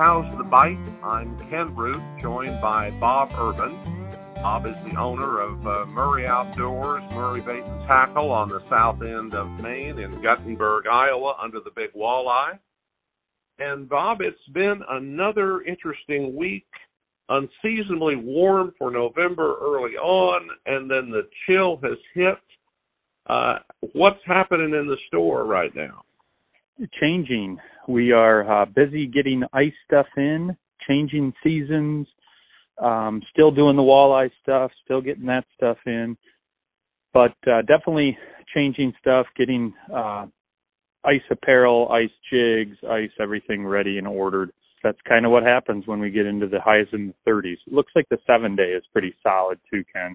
How's the Bite? I'm Ken Root, joined by Bob Urban. Bob is the owner of uh, Murray Outdoors, Murray Bait and Tackle on the south end of Main in Guttenberg, Iowa, under the big walleye. And Bob, it's been another interesting week, unseasonably warm for November early on, and then the chill has hit. Uh, what's happening in the store right now? Changing. We are uh, busy getting ice stuff in, changing seasons, um, still doing the walleye stuff, still getting that stuff in, but uh, definitely changing stuff, getting uh, ice apparel, ice jigs, ice everything ready and ordered. That's kind of what happens when we get into the highs in the 30s. It looks like the seven day is pretty solid too, Ken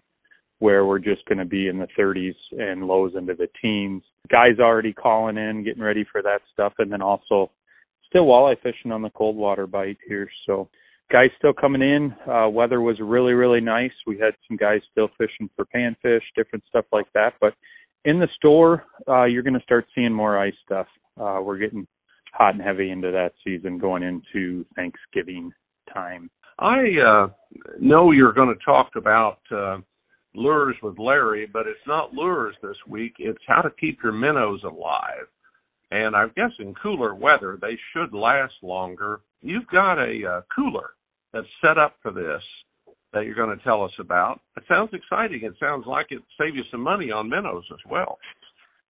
where we're just going to be in the 30s and lows into the teens. Guys already calling in, getting ready for that stuff, and then also still walleye fishing on the cold water bite here. So guys still coming in. Uh, weather was really, really nice. We had some guys still fishing for panfish, different stuff like that. But in the store, uh, you're going to start seeing more ice stuff. Uh, we're getting hot and heavy into that season going into Thanksgiving time. I uh, know you're going to talk about uh, lures with Larry, but it's not lures this week. It's how to keep your minnows alive. And I guess in cooler weather, they should last longer. You've got a uh, cooler that's set up for this that you're going to tell us about. It sounds exciting. It sounds like it save you some money on minnows as well.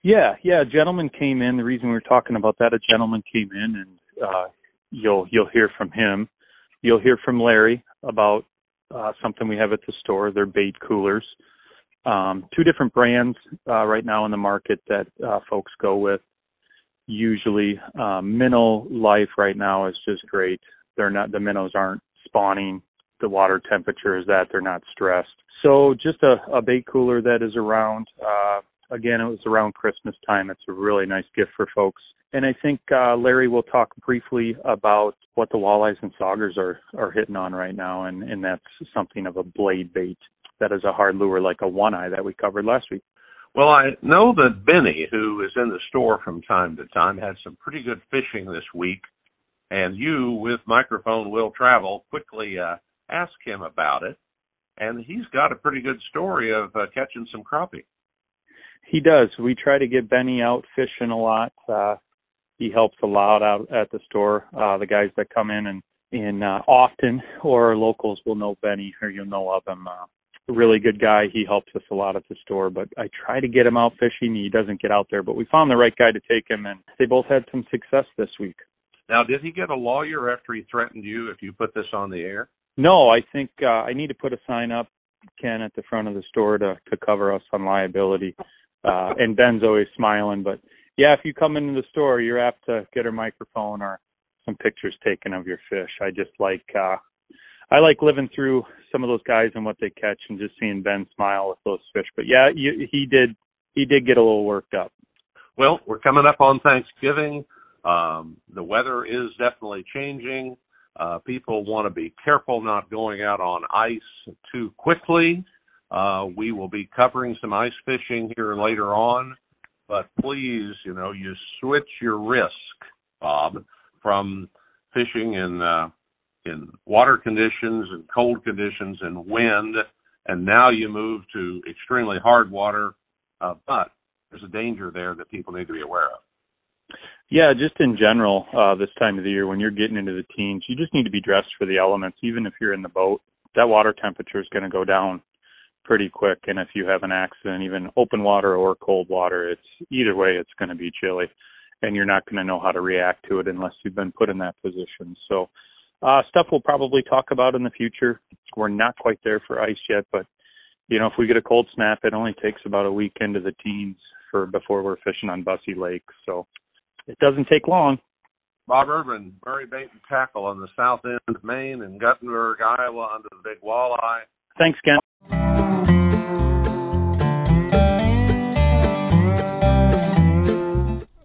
Yeah, yeah. A gentleman came in. The reason we were talking about that, a gentleman came in, and uh, you'll you'll hear from him. You'll hear from Larry about uh, something we have at the store. They're bait coolers. Um, two different brands uh, right now in the market that uh, folks go with. Usually, um, minnow life right now is just great. They're not the minnows aren't spawning. The water temperature is that they're not stressed. So just a, a bait cooler that is around. Uh, again, it was around Christmas time. It's a really nice gift for folks. And I think uh, Larry will talk briefly about what the walleyes and saugers are are hitting on right now, and and that's something of a blade bait that is a hard lure like a one eye that we covered last week. Well, I know that Benny, who is in the store from time to time, had some pretty good fishing this week, and you, with microphone will travel, quickly uh, ask him about it, and he's got a pretty good story of uh, catching some crappie. He does. We try to get Benny out fishing a lot. Uh, he helps a lot out at the store. Uh, the guys that come in and in uh, often or locals will know Benny or you'll know of him. Uh, a really good guy. He helps us a lot at the store, but I try to get him out fishing. He doesn't get out there, but we found the right guy to take him, and they both had some success this week. Now, did he get a lawyer after he threatened you if you put this on the air? No, I think uh, I need to put a sign up, Ken, at the front of the store to to cover us on liability. Uh, and Ben's always smiling, but yeah, if you come into the store, you're apt to get a microphone or some pictures taken of your fish. I just like uh I like living through some of those guys and what they catch and just seeing Ben smile with those fish. But yeah, you, he did he did get a little worked up. Well, we're coming up on Thanksgiving. Um, the weather is definitely changing. Uh, people want to be careful not going out on ice too quickly. Uh, we will be covering some ice fishing here later on, but please, you know, you switch your risk, Bob, from fishing in uh, in water conditions and cold conditions and wind, and now you move to extremely hard water. Uh, but there's a danger there that people need to be aware of. Yeah, just in general, uh, this time of the year when you're getting into the teens, you just need to be dressed for the elements. Even if you're in the boat, that water temperature is going to go down pretty quick. And if you have an accident, even open water or cold water, it's either way, it's going to be chilly, and you're not going to know how to react to it unless you've been put in that position. So uh, stuff we'll probably talk about in the future. We're not quite there for ice yet, but you know, if we get a cold snap, it only takes about a week into the teens for before we're fishing on Bussey Lake. So it doesn't take long. Bob Urban, Murray Bait and Tackle on the south end of Main and Guttenberg, Iowa, under the big walleye. Thanks, Ken.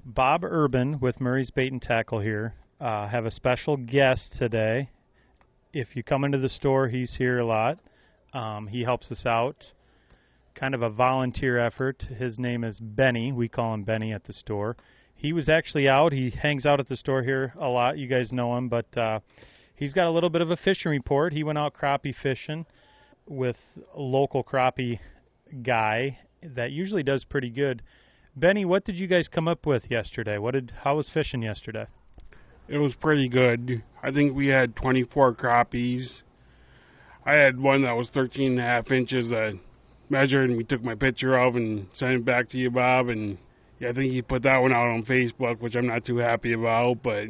Bob Urban with Murray's Bait and Tackle here uh, have a special guest today. If you come into the store, he's here a lot. Um, he helps us out. Kind of a volunteer effort. His name is Benny. We call him Benny at the store. He was actually out. He hangs out at the store here a lot. You guys know him, but uh, he's got a little bit of a fishing report. He went out crappie fishing with a local crappie guy that usually does pretty good. Benny, what did you guys come up with yesterday? What did how was fishing yesterday? It was pretty good. I think we had 24 crappies. I had one that was 13 and a half inches that measured, and we took my picture of and sent it back to you, Bob. And yeah, I think you put that one out on Facebook, which I'm not too happy about. But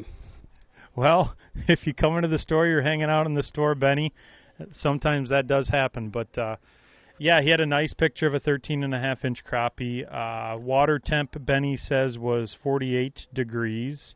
well, if you come into the store, you're hanging out in the store, Benny. Sometimes that does happen, but uh, yeah, he had a nice picture of a 13 and a half inch crappie. Uh, water temp, Benny says, was 48 degrees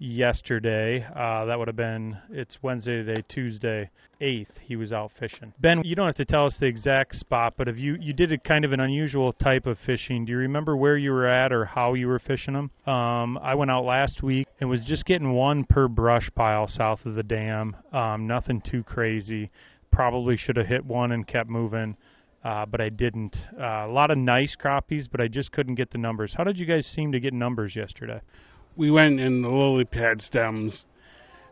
yesterday. Uh, that would have been it's Wednesday today, Tuesday, eighth. He was out fishing. Ben, you don't have to tell us the exact spot, but if you you did a kind of an unusual type of fishing, do you remember where you were at or how you were fishing them? Um, I went out last week and was just getting one per brush pile south of the dam. Um, nothing too crazy. Probably should have hit one and kept moving. Uh, but I didn't. Uh, a lot of nice crappies, but I just couldn't get the numbers. How did you guys seem to get numbers yesterday? We went in the lily pad stems,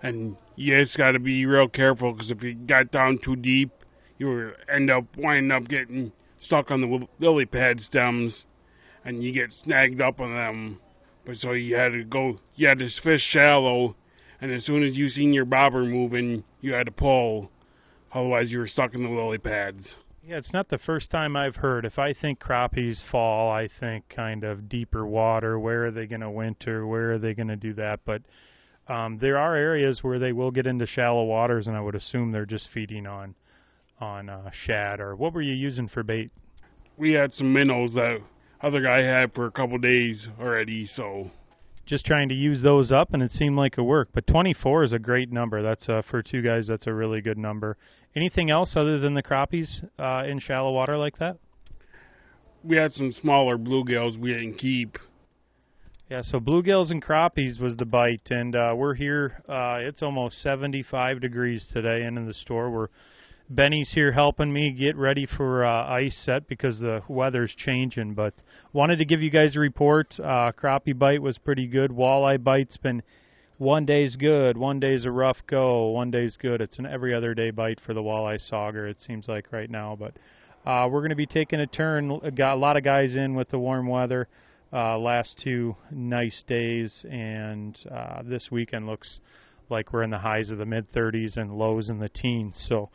and you just got to be real careful because if you got down too deep, you end up winding up getting stuck on the lily pad stems, and you get snagged up on them. But so you had to go, you had to fish shallow, and as soon as you seen your bobber moving, you had to pull. Otherwise, you were stuck in the lily pads. Yeah, it's not the first time I've heard. If I think crappies fall, I think kind of deeper water. Where are they going to winter? Where are they going to do that? But um, there are areas where they will get into shallow waters, and I would assume they're just feeding on on uh, shad. Or what were you using for bait? We had some minnows that other guy had for a couple days already, so just trying to use those up, and it seemed like it worked. But 24 is a great number. That's uh, for two guys. That's a really good number. Anything else other than the crappies uh, in shallow water like that? We had some smaller bluegills we didn't keep. Yeah, so bluegills and crappies was the bite, and uh, we're here. Uh, it's almost 75 degrees today, and in the store we're Benny's here helping me get ready for uh, ice set because the weather's changing. But wanted to give you guys a report. Uh, crappie bite was pretty good. Walleye bite's been one day's good, one day's a rough go, one day's good. It's an every other day bite for the walleye sauger. It seems like right now, but uh, we're going to be taking a turn. Got a lot of guys in with the warm weather. Uh, last two nice days, and uh, this weekend looks like we're in the highs of the mid 30s and lows in the teens. So.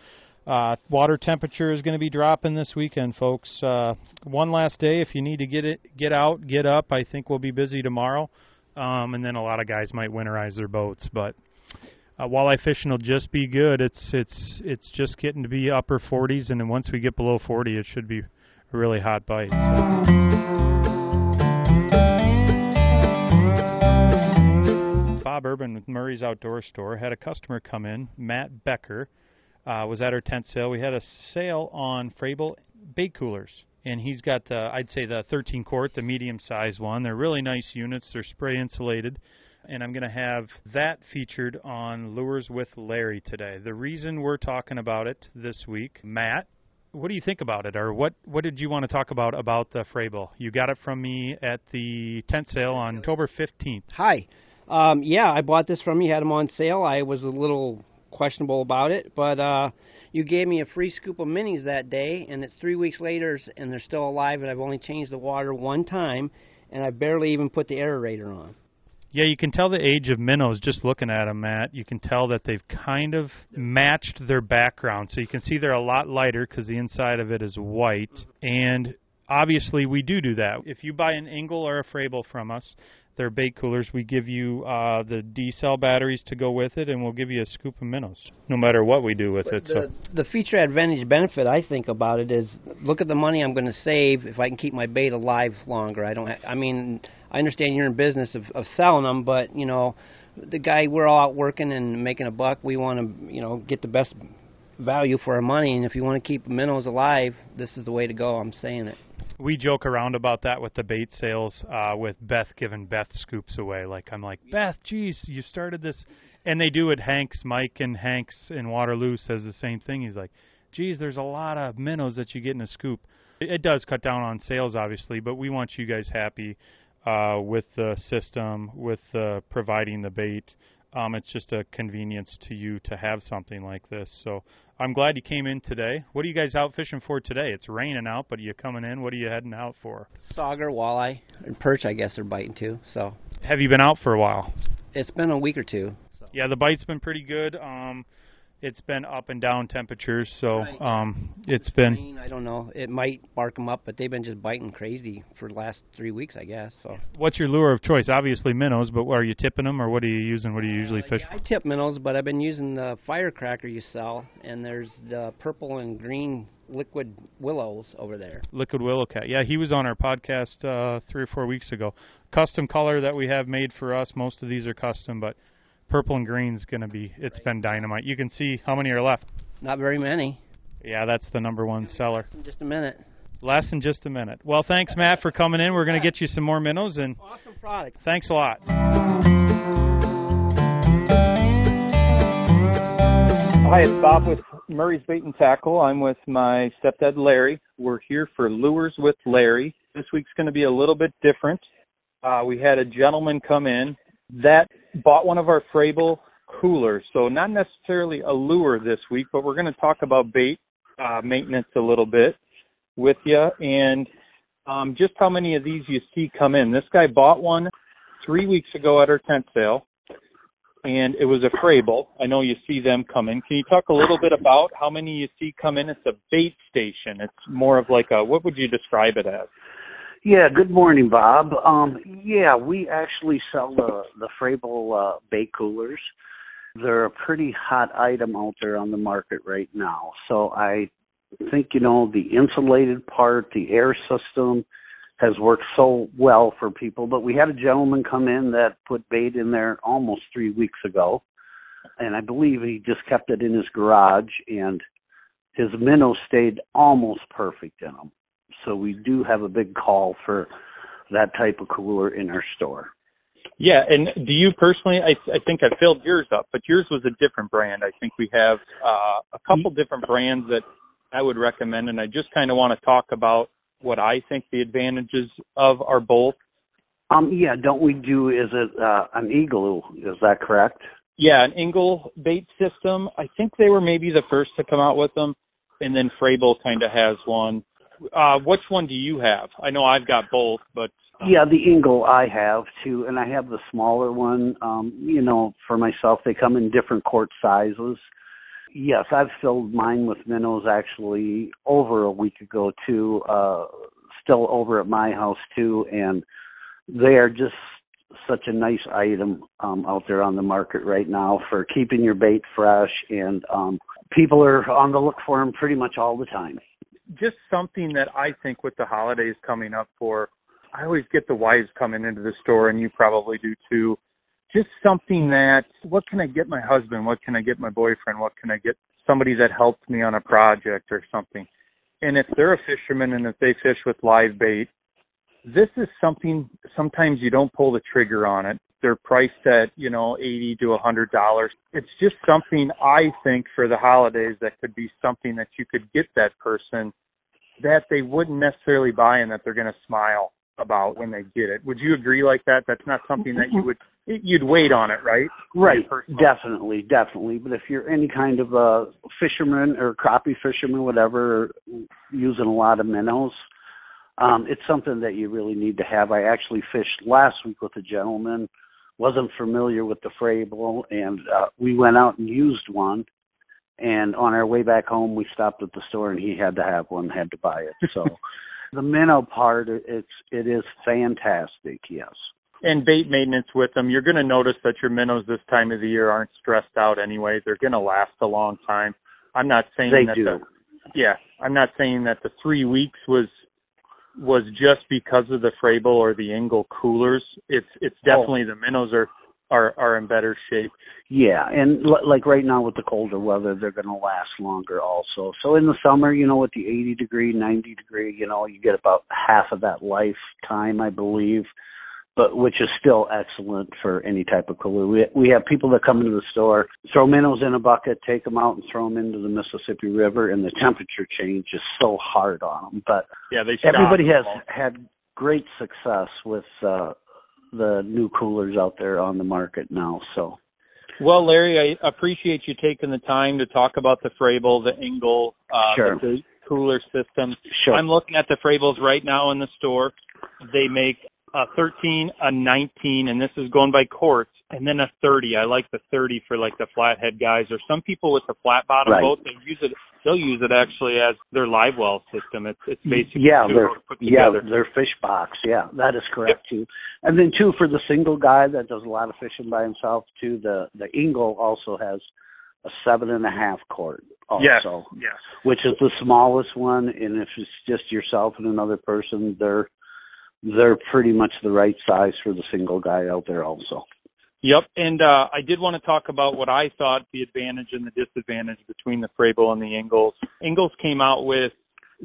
Uh, water temperature is going to be dropping this weekend, folks. Uh, one last day. If you need to get it, get out, get up. I think we'll be busy tomorrow um, and then a lot of guys might winterize their boats. But uh, walleye fishing will just be good. It's it's it's just getting to be upper 40s, and then once we get below 40, it should be a really hot bite. So. Bob Urban with Murray's Outdoor Store had a customer come in, Matt Becker, uh, was at our tent sale. We had a sale on Frabill bait coolers and he's got the I'd say the 13 quart, the medium size one. They're really nice units. They're spray insulated. And I'm going to have that featured on Lures with Larry today. The reason we're talking about it this week, Matt, what do you think about it, or what what did you want to talk about about the Frabill? You got it from me at the tent sale on October 15th. Hi, um, yeah, I bought this from you. Had them on sale. I was a little questionable about it, but uh, you gave me a free scoop of minis that day, and it's three weeks later, and they're still alive, and I've only changed the water one time, and I barely even put the aerator on. Yeah, you can tell the age of minnows just looking at them, Matt. You can tell that they've kind of matched their background. So you can see they're a lot lighter because the inside of it is white. And obviously, we do do that. If you buy an Engel or a Frabill from us, they're bait coolers. We give you uh, the D cell batteries to go with it, and we'll give you a scoop of minnows, no matter what we do with but it. The, so the feature advantage benefit I think about it is look at the money I'm going to save if I can keep my bait alive longer. I don't. Ha- I mean, I understand you're in business of, of selling them, but you know, the guy we're all out working and making a buck. We want to you know get the best value for our money, and if you want to keep minnows alive, this is the way to go. I'm saying it we joke around about that with the bait sales, uh, with Beth giving Beth scoops away. Like I'm like Beth, geez, you started this, and they do it. Hanks, Mike, and Hanks in Waterloo says the same thing. He's like, geez, there's a lot of minnows that you get in a scoop. It, it does cut down on sales, obviously, but we want you guys happy uh, with the system, with uh, providing the bait. Um, it's just a convenience to you to have something like this. So I'm glad you came in today. What are you guys out fishing for today? It's raining out, but are you coming in? What are you heading out for? Sauger, walleye, and perch. I guess they're biting too. So Have you been out for a while? it's been a week or two. Yeah, the bite's been pretty good. Um, it's been up and down temperatures, so Right. um, it's been I don't know. It might bark them up, but they've been just biting crazy for the last three weeks, I guess. So. What's your lure of choice? Obviously minnows, but are you tipping them or what are you using? What do you usually Uh, fish? yeah, I tip minnows, but I've been using the firecracker you sell, and there's the purple and green liquid willows over there. Liquid Willow Cat. Yeah, he was on our podcast uh, three or four weeks ago. Custom color that we have made for us. Most of these are custom, but purple and green's gonna be. It's been dynamite. You can see how many are left. Not very many. Yeah, that's the number one seller. In just a minute. Less than just a minute. Well, thanks Matt for coming in. We're gonna get you some more minnows and Awesome product. thanks a lot. Hi, it's Bob with Murray's Bait and Tackle. I'm with my stepdad Larry. We're here for Lures with Larry. This week's going to be a little bit different. Uh, we had a gentleman come in that bought one of our Frabill coolers. So not necessarily a lure this week, but we're going to talk about bait uh, maintenance a little bit with you and um, just how many of these you see come in. This guy bought one three weeks ago at our tent sale and it was a Frabill. I know you see them come in. Can you talk a little bit about how many you see come in? It's a bait station. It's more of like a what would you describe it as? Yeah, good morning, Bob. Um, yeah, we actually sell the the Frabill uh, bait coolers. They're a pretty hot item out there on the market right now. So I think you know the insulated part, the air system has worked so well for people. But we had a gentleman come in that put bait in there almost three weeks ago, and I believe he just kept it in his garage, and his minnows stayed almost perfect in them. So we do have a big call for that type of cooler in our store. Yeah, and do you personally? I I think I filled yours up, but yours was a different brand. I think we have uh, a couple different brands that I would recommend, and I just kind of want to talk about what I think the advantages of are both. Um, yeah, don't we do? Is it uh, an igloo? Is that correct? Yeah, an Engel bait system. I think they were maybe the first to come out with them, and then Frabill kind of has one. Uh, which one do you have? I know I've got both, but um, Yeah, the Engel I have too, and I have the smaller one. Um, you know, for myself, they come in different quart sizes. Yes, I've filled mine with minnows actually over a week ago too. Uh, still over at my house too, and they are just such a nice item um, out there on the market right now for keeping your bait fresh, and um, people are on the look for them pretty much all the time. Just something that I think with the holidays coming up for, I always get the wives coming into the store, and you probably do too. Just something that, what can I get my husband? What can I get my boyfriend? What can I get somebody that helped me on a project or something? And if they're a fisherman and if they fish with live bait, this is something sometimes you don't pull the trigger on it. They're priced at, you know, eighty to a hundred dollars. It's just something I think for the holidays that could be something that you could get that person that they wouldn't necessarily buy and that they're going to smile about when they get it. Would you agree like that? That's not something that you would you'd wait on it, right? Right, definitely, definitely. But if you're any kind of a fisherman or crappie fisherman, whatever, using a lot of minnows, um, it's something that you really need to have. I actually fished last week with a gentleman, wasn't familiar with the Frabill, and uh, we went out and used one. And on our way back home, we stopped at the store, and he had to have one, had to buy it. So the minnow part, it's it is fantastic. Yes. and bait maintenance with them, you're going to notice that your minnows this time of the year aren't stressed out anyway. They're going to last a long time. I'm not saying They that do. the yeah, I'm not saying that the three weeks was was just because of the Frable or the Engel coolers. It's it's Oh. definitely the minnows are are are in better shape. Yeah, and l- like right now with the colder weather, they're going to last longer also. So in the summer, you know, with the 80 degree, 90 degree, you know, you get about half of that lifetime, I believe, but which is still excellent for any type of cooler. We we have people that come into the store, throw minnows in a bucket, take them out and throw them into the Mississippi River, and the temperature change is so hard on them. But Yeah, they everybody has had great success with uh the new coolers out there on the market now. So Well, Larry, I appreciate you taking the time to talk about the Frabill, the Engel, uh, Sure. the cooler system. Sure. I'm looking at the Frabills right now in the store. They make a 13, a 19, and this is going by quarts, and then a 30. I like the 30 for like the flathead guys, or some people with the flat bottom Right. boat. They use it. They'll use it actually as their live well system. It's it's basically yeah, they're yeah, their fish box. Yeah, that is correct too. And then too for the single guy that does a lot of fishing by himself too. The the Engel also has a seven and a half quart also, Yes. Yes. which is the smallest one. And if it's just yourself and another person, they're they're pretty much the right size for the single guy out there also. Yep, and uh, I did want to talk about what I thought the advantage and the disadvantage between the Frabill and the Engels. Engels came out with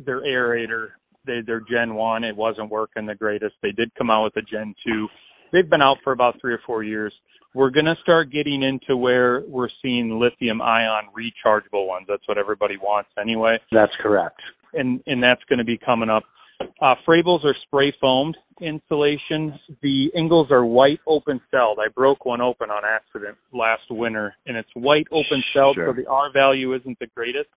their aerator, they, their Gen One. It wasn't working the greatest. They did come out with a Gen Two. They've been out for about three or four years. We're going to start getting into where we're seeing lithium ion rechargeable ones. That's what everybody wants anyway That's correct. and and that's going to be coming up. Uh, Frabills are spray foamed insulation. The Engels are white open celled. I broke one open on accident last winter, and it's white open celled, Sure. so the R value isn't the greatest.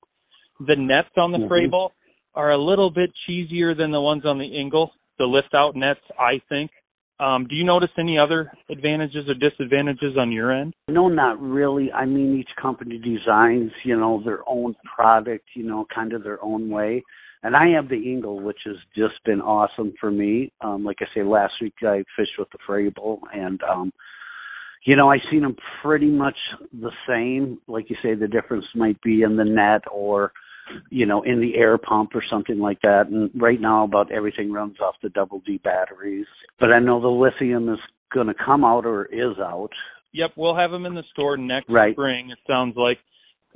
The nets on the Mhm. Frabill are a little bit cheesier than the ones on the Engel. The lift out nets, I think. Um, do you notice any other advantages or disadvantages on your end? No, not really. I mean, each company designs, you know, their own product, you know, kind of their own way. And I have the Eagle, which has just been awesome for me. Um, like I say, last week I fished with the Frabill, and um, you know, I seen them pretty much the same. Like you say, the difference might be in the net or, you know, in the air pump or something like that. And right now, about everything runs off the double D batteries. But I know the lithium is going to come out or is out. Yep, we'll have them in the store next Right. spring. It sounds like.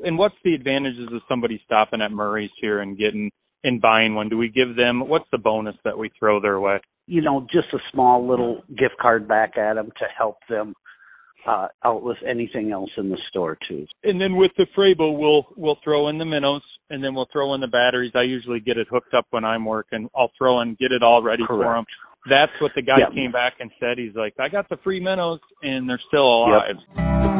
And what's the advantages of somebody stopping at Murray's here and getting and buying one? Do we give them what's the bonus that we throw their way? you know, just a small little gift card back at them to help them uh, out with anything else in the store too. And then with the Frabill, we'll we'll throw in the minnows, and then we'll throw in the batteries. I usually get it hooked up when I'm working. I'll throw in, get it all ready for 'em. for Correct. them. That's what the guy Yep. came back and said. He's like, I got the free minnows, and they're still alive.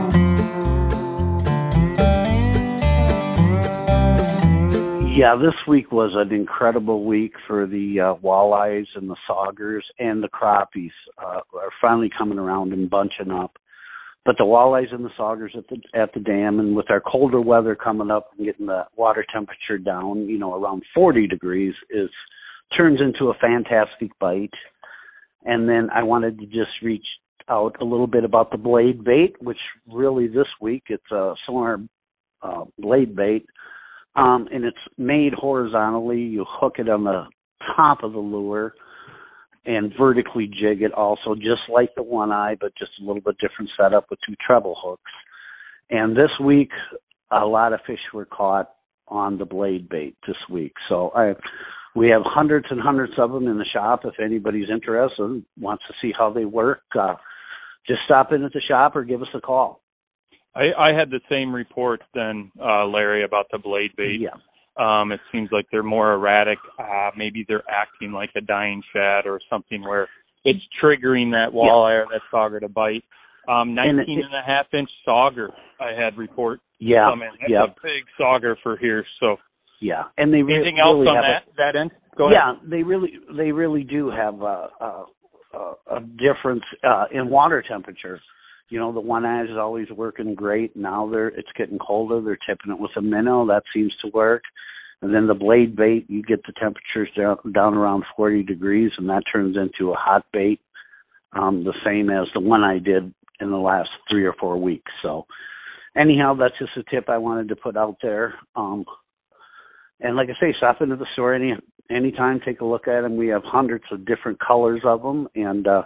Yeah, this week was an incredible week for the uh, walleyes and the saugers and the crappies uh, are finally coming around and bunching up. But the walleyes and the saugers at the at the dam, and with our colder weather coming up and getting the water temperature down, you know, around 40 degrees, is turns into a fantastic bite. And then I wanted to just reach out a little bit about the blade bait, which really this week it's a sonar uh, blade bait um, and it's made horizontally. You hook it on the top of the lure and vertically jig it also, just like the one eye, but just a little bit different setup with two treble hooks. And this week, a lot of fish were caught on the blade bait this week. So I, we have hundreds and hundreds of them in the shop. If anybody's interested wants to see how they work, uh, just stop in at the shop or give us a call. I, I had the same report then, uh, Larry, about the blade bait. Yeah. Um, it seems like they're more erratic. Uh, maybe they're acting like a dying shad or something where it's triggering that walleye or that sauger to bite. Um, And it- and a half inch sauger I had report Yeah. in. That's yeah. a big sauger for here. So Yeah. And they re- anything else really on have a- that, that end? Go ahead. yeah, they really they really do have a a, a, a difference uh, in water temperature. You know, the one eyes is always working great. Now they're it's getting colder. They're tipping it with a minnow. That seems to work. And then the blade bait, you get the temperatures down down around 40 degrees, and that turns into a hot bait. Um, the same as the one I did in the last three or four weeks. So, anyhow, that's just a tip I wanted to put out there. Um, and like I say, stop into the store any anytime. Take a look at them. We have hundreds of different colors of them, and uh,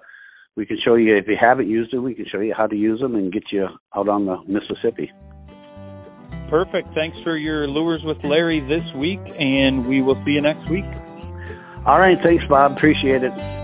we can show you if you haven't used it. We can show you how to use them and get you out on the Mississippi. Perfect. Thanks for your lures with Larry this week, and we will see you next week. All right, thanks, Bob. Appreciate it.